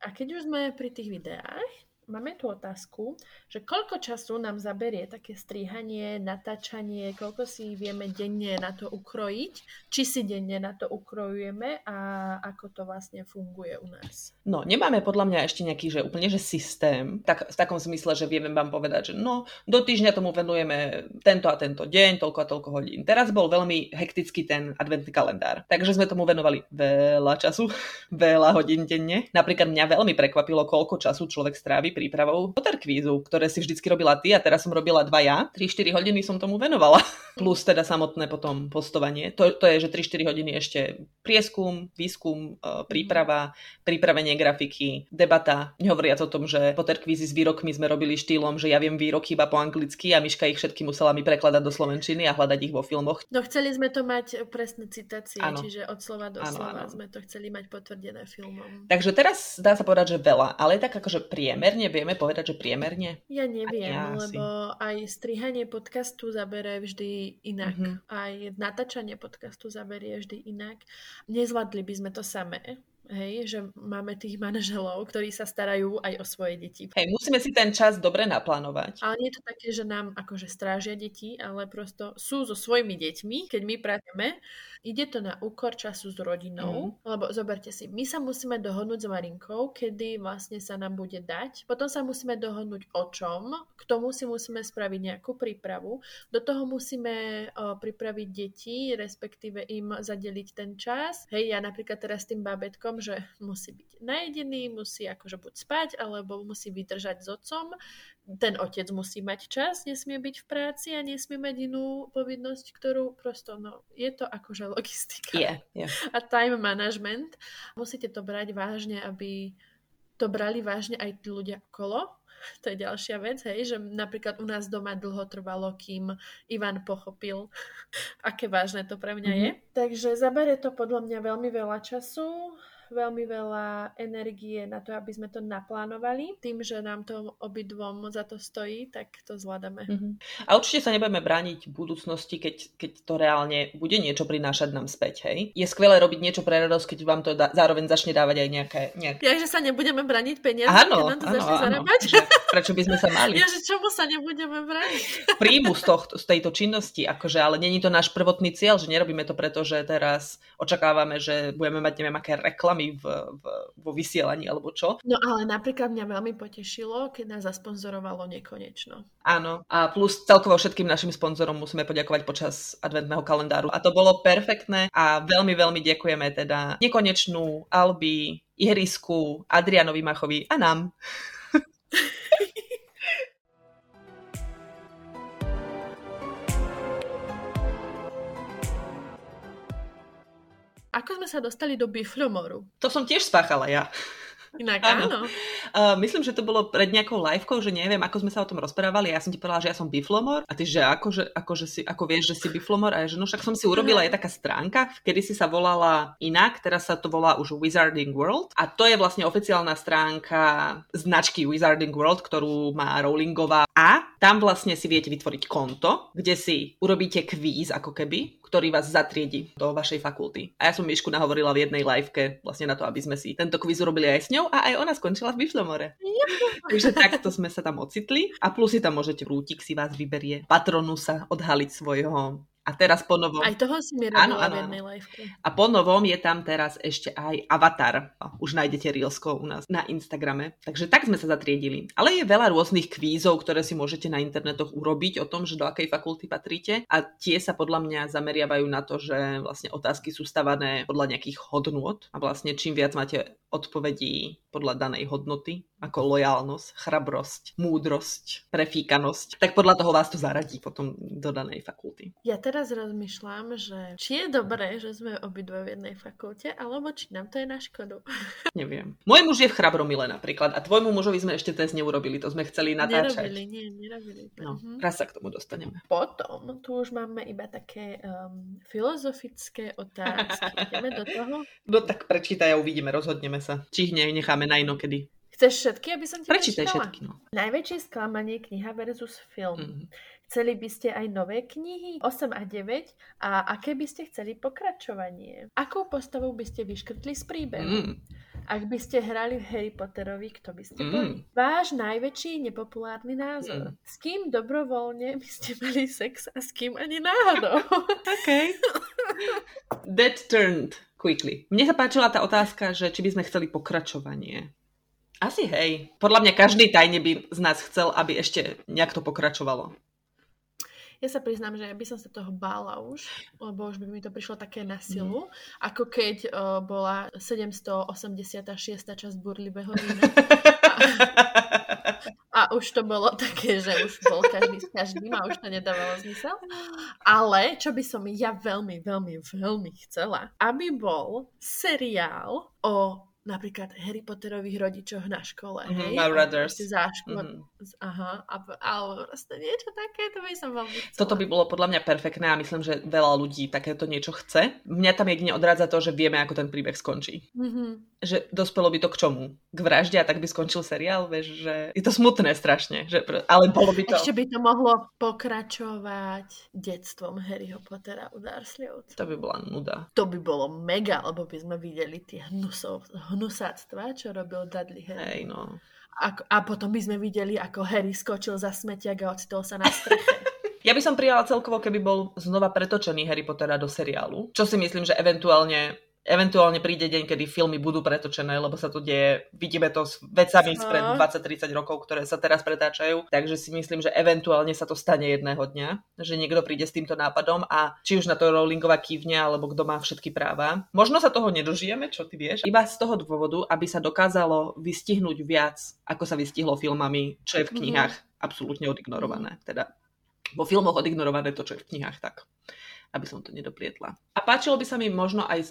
Speaker 2: A keď už sme pri tých videách, máme tu otázku, že koľko času nám zaberie také stríhanie, natáčanie, koľko si vieme denne na to ukrojiť, či si denne na to ukrojujeme a ako to vlastne funguje u nás.
Speaker 1: No, nemáme podľa mňa ešte nejaký, že úplne, že systém, tak, v takom zmysle, že vieme vám povedať, že no, do týždňa tomu venujeme tento a tento deň, toľko a toľko hodín. Teraz bol veľmi hektický ten adventný kalendár, takže sme tomu venovali veľa času, *laughs* veľa hodín denne. Napríklad mňa veľmi prekvapilo, koľko času človek strávi prípravou Potterkvízu, ktoré si vždycky robila ty a teraz som robila dva ja. 3-4 hodiny som tomu venovala. *laughs* Plus teda samotné potom postovanie. To, to je, že 3-4 hodiny ešte prieskum, výskum, e, príprava, pripravenie grafiky, debata. Nehovoriac o tom, že Potterkvízy s výrokmi sme robili štýlom, že ja viem výroky iba po anglicky a Miška ich všetky musela mi prekladať do slovenčiny a hľadať ich vo filmoch.
Speaker 2: No chceli sme to mať presné citácie, ano. čiže od slova do ano, slova ano. sme to chceli mať potvrdené filmom.
Speaker 1: Takže teraz dá sa povedať, že veľa, ale tak akože priemerne vieme povedať, že priemerne?
Speaker 2: Ja neviem, ja lebo aj strihanie podcastu zaberie vždy inak. Mm-hmm. Aj natáčanie podcastu zaberie vždy inak. Nezvládli by sme to samé hej, že máme tých manželov, ktorí sa starajú aj o svoje deti.
Speaker 1: Hej, musíme si ten čas dobre naplánovať.
Speaker 2: Ale nie je to také, že nám akože strážia deti, ale prosto sú so svojimi deťmi, keď my pracujeme. Ide to na úkor času s rodinou, mm. lebo zoberte si, my sa musíme dohodnúť s Marinkou, kedy vlastne sa nám bude dať. Potom sa musíme dohodnúť o čom, k tomu si musíme spraviť nejakú prípravu. Do toho musíme o, pripraviť deti, respektíve im zadeliť ten čas. Hej, ja napríklad teraz s tým babetkom tom, že musí byť najedený, musí akože buď spať, alebo musí vydržať s otcom. Ten otec musí mať čas, nesmie byť v práci a nesmie mať inú povinnosť, ktorú prosto, no, je to akože logistika.
Speaker 1: Yeah, yeah.
Speaker 2: A time management. Musíte to brať vážne, aby to brali vážne aj tí ľudia okolo, to je ďalšia vec, hej, že napríklad u nás doma dlho trvalo, kým Ivan pochopil, *laughs* aké vážne to pre mňa mm-hmm. je. Takže zabere to podľa mňa veľmi veľa času veľmi veľa energie na to, aby sme to naplánovali. Tým, že nám to obidvom za to stojí, tak to zvládame.
Speaker 1: Mm-hmm. A určite sa nebudeme brániť v budúcnosti, keď, keď to reálne bude niečo prinášať nám späť. Hej? Je skvelé robiť niečo pre radosť, keď vám to da- zároveň začne dávať aj nejaké... nejaké...
Speaker 2: Ja, že sa nebudeme brániť peniaze, áno, keď nám to áno, začne áno, zarábať.
Speaker 1: Že, prečo by sme sa mali?
Speaker 2: Ja, že čomu sa nebudeme brániť? *laughs*
Speaker 1: Príjmu z, tohto, z tejto činnosti, akože, ale není to náš prvotný cieľ, že nerobíme to preto, že teraz očakávame, že budeme mať neviem aké reklamy reklamy v, v, vo vysielaní alebo čo.
Speaker 2: No ale napríklad mňa veľmi potešilo, keď nás zasponzorovalo nekonečno.
Speaker 1: Áno, a plus celkovo všetkým našim sponzorom musíme poďakovať počas adventného kalendáru. A to bolo perfektné a veľmi, veľmi ďakujeme teda nekonečnú Albi, Ihrisku, Adrianovi Machovi a nám. *laughs*
Speaker 2: Ako sme sa dostali do Biflomoru?
Speaker 1: To som tiež spáchala ja.
Speaker 2: Inak áno. áno.
Speaker 1: Uh, myslím, že to bolo pred nejakou livekou, že neviem, ako sme sa o tom rozprávali. Ja som ti povedala, že ja som biflomor a ty, že ako, že, ako, že si, ako vieš, že si biflomor a ja, že no však som si urobila, je taká stránka, kedy si sa volala inak, teraz sa to volá už Wizarding World a to je vlastne oficiálna stránka značky Wizarding World, ktorú má Rowlingová a tam vlastne si viete vytvoriť konto, kde si urobíte kvíz ako keby, ktorý vás zatriedi do vašej fakulty. A ja som Mišku nahovorila v jednej liveke vlastne na to, aby sme si tento kvíz urobili aj s ňou a aj ona skončila v Biflomore. Takže takto sme sa tam ocitli a plus si tam môžete prútik si vás vyberie, patronu sa odhaliť svojho a teraz po novom...
Speaker 2: Aj toho si mi áno, áno, v jednej.
Speaker 1: A po novom je tam teraz ešte aj avatar. Už nájdete Reelsko u nás na Instagrame. Takže tak sme sa zatriedili. Ale je veľa rôznych kvízov, ktoré si môžete na internetoch urobiť o tom, že do akej fakulty patríte. A tie sa podľa mňa zameriavajú na to, že vlastne otázky sú stavané podľa nejakých hodnôt. A vlastne čím viac máte odpovedí podľa danej hodnoty, ako lojálnosť, chrabrosť, múdrosť, prefíkanosť, tak podľa toho vás to zaradí potom do danej fakulty.
Speaker 2: Ja teraz rozmýšľam, že či je dobré, že sme obidve v jednej fakulte, alebo či nám to je na škodu. *laughs*
Speaker 1: Neviem. Môj muž je v Chrabromile napríklad a tvojmu mužovi sme ešte test neurobili, to sme chceli natáčať.
Speaker 2: Nerobili, nie, nerobili.
Speaker 1: No, uh-huh. raz sa k tomu dostaneme.
Speaker 2: Potom tu už máme iba také um, filozofické otázky. *laughs* Ideme do toho?
Speaker 1: No tak prečítaj a uvidíme, rozhodneme sa. Či ich necháme na inokedy.
Speaker 2: Chceš všetky, aby som ti
Speaker 1: Prečítaj všetky, no.
Speaker 2: Najväčšie sklamanie kniha versus film. Mm. Chceli by ste aj nové knihy? 8 a 9? A aké by ste chceli pokračovanie? Akou postavou by ste vyškrtli z príbehu? Mm. Ak by ste hrali v Harry Potterovi, kto by ste mm. boli? Váš najväčší nepopulárny názor. Mm. S kým dobrovoľne by ste mali sex a s kým ani náhodou? *laughs*
Speaker 1: OK. That turned quickly. Mne sa páčila tá otázka, že či by sme chceli pokračovanie. Asi hej. Podľa mňa každý tajne by z nás chcel, aby ešte nejak to pokračovalo.
Speaker 2: Ja sa priznám, že ja by som sa toho bála už, lebo už by mi to prišlo také na silu, mm. ako keď uh, bola 786. časť Burlivého vína. A, a už to bolo také, že už bol každý s každým a už to nedávalo zmysel. Ale čo by som ja veľmi, veľmi, veľmi chcela, aby bol seriál o napríklad Harry Potterových rodičoch na škole, mm-hmm, hej?
Speaker 1: My brothers.
Speaker 2: Záško, mm-hmm. Aha, a, alebo proste niečo také, to by som veľmi chcela.
Speaker 1: Toto by bolo podľa mňa perfektné a myslím, že veľa ľudí takéto niečo chce. Mňa tam jedine odrádza to, že vieme, ako ten príbeh skončí. Mm-hmm že dospelo by to k čomu? K vražde a tak by skončil seriál, vieš, že je to smutné strašne, že, ale bolo by to...
Speaker 2: Ešte by to mohlo pokračovať detstvom Harryho Pottera u Dursleyovcov.
Speaker 1: To by bola nuda.
Speaker 2: To by bolo mega, lebo by sme videli tie hnusov, hnusáctva, čo robil Dudley Harry.
Speaker 1: Hej, no.
Speaker 2: A, a potom by sme videli, ako Harry skočil za smetiak a ocitol sa na streche. *laughs*
Speaker 1: Ja by som prijala celkovo, keby bol znova pretočený Harry Pottera do seriálu. Čo si myslím, že eventuálne Eventuálne príde deň, kedy filmy budú pretočené, lebo sa to deje, vidíme to s vecami no. spred 20-30 rokov, ktoré sa teraz pretáčajú, takže si myslím, že eventuálne sa to stane jedného dňa, že niekto príde s týmto nápadom a či už na to Rowlingová kývne, alebo kto má všetky práva. Možno sa toho nedožijeme, čo ty vieš, iba z toho dôvodu, aby sa dokázalo vystihnúť viac, ako sa vystihlo filmami, čo je v mhm. knihách mm-hmm. absolútne odignorované. Teda vo filmoch odignorované to, čo je v knihách, tak aby som to nedoplietla. A páčilo by sa mi možno aj uh,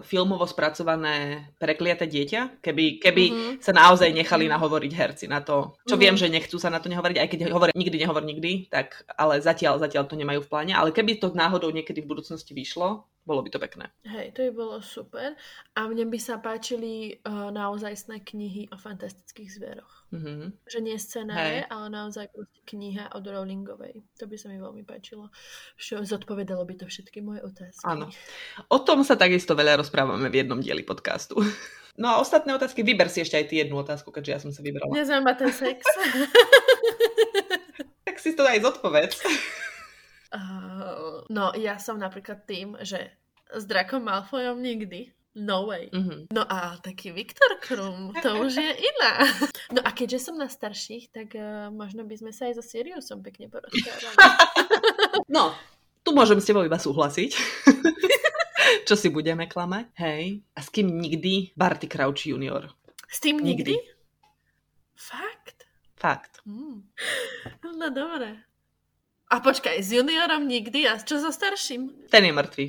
Speaker 1: filmovo spracované prekliate dieťa, keby, keby mm-hmm. sa naozaj nechali mhm. nahovoriť herci na to, čo mm-hmm. viem, že nechcú sa na to nehovoriť, aj keď hovoria nikdy nehovor nikdy, tak ale zatiaľ, zatiaľ to nemajú v pláne, ale keby to náhodou niekedy v budúcnosti vyšlo, bolo by to pekné.
Speaker 2: Hej, to by bolo super. A mne by sa páčili uh, naozajstné knihy o fantastických zveroch. Mm-hmm. Že nie scenáre, ale naozaj kniha od Rowlingovej. To by sa mi veľmi páčilo. Čo zodpovedalo by to všetky moje otázky.
Speaker 1: Áno. O tom sa takisto veľa rozprávame v jednom dieli podcastu. *laughs* No a ostatné otázky, vyber si ešte aj ty jednu otázku, keďže ja som sa vybrala.
Speaker 2: Nezaujíma ten sex. *laughs*
Speaker 1: tak si to aj zodpovedz. *laughs*
Speaker 2: No, ja som napríklad tým, že s Drakom Malfoyom nikdy. No way. Mm-hmm. No a taký Viktor Krum, to už je iná. No a keďže som na starších, tak uh, možno by sme sa aj so Siriusom pekne porozprávali. *laughs*
Speaker 1: No, tu môžem s tebou iba súhlasiť. *laughs* Čo si budeme klamať? Hej. A s kým nikdy? Barty Crouch junior.
Speaker 2: S tým nikdy? nikdy? Fakt?
Speaker 1: Fakt.
Speaker 2: Mm. No dobre. A počkaj, s juniorom nikdy a čo so starším?
Speaker 1: Ten je mŕtvý.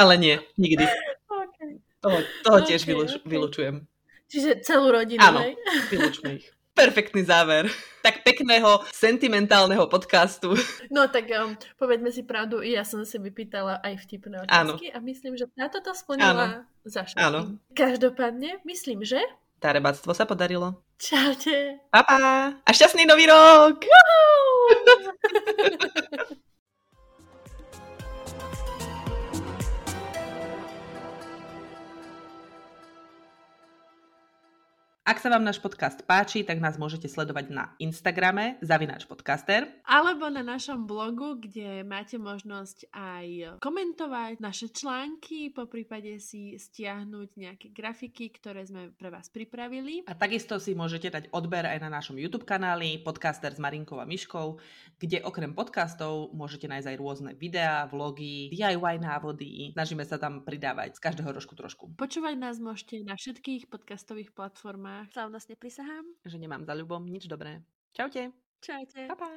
Speaker 1: Ale nie, nikdy. Okay. Toho, toho okay, tiež vyluč, okay. vylučujem.
Speaker 2: Čiže celú rodinu,
Speaker 1: Áno, vylučme ich. Perfektný záver. Tak pekného, sentimentálneho podcastu.
Speaker 2: No tak um, povedme si pravdu, ja som si vypýtala aj vtipné otázky Áno. a myslím, že táto to splnila za všetkým. Každopádne, myslím, že
Speaker 1: tá rebáctvo sa podarilo.
Speaker 2: Čaute.
Speaker 1: Pa, pa. A šťastný nový rok. *laughs* Ak sa vám náš podcast páči, tak nás môžete sledovať na Instagrame zavináč podcaster.
Speaker 2: Alebo na našom blogu, kde máte možnosť aj komentovať naše články, po prípade si stiahnuť nejaké grafiky, ktoré sme pre vás pripravili.
Speaker 1: A takisto si môžete dať odber aj na našom YouTube kanáli Podcaster s Marinkou a Myškou, kde okrem podcastov môžete nájsť aj rôzne videá, vlogy, DIY návody. Snažíme sa tam pridávať z každého rožku trošku.
Speaker 2: Počúvať nás môžete na všetkých podcastových platformách témach. Slavnostne prisahám.
Speaker 1: Že nemám za ľubom nič dobré. Čaute.
Speaker 2: Čaute.
Speaker 1: Pa, pa.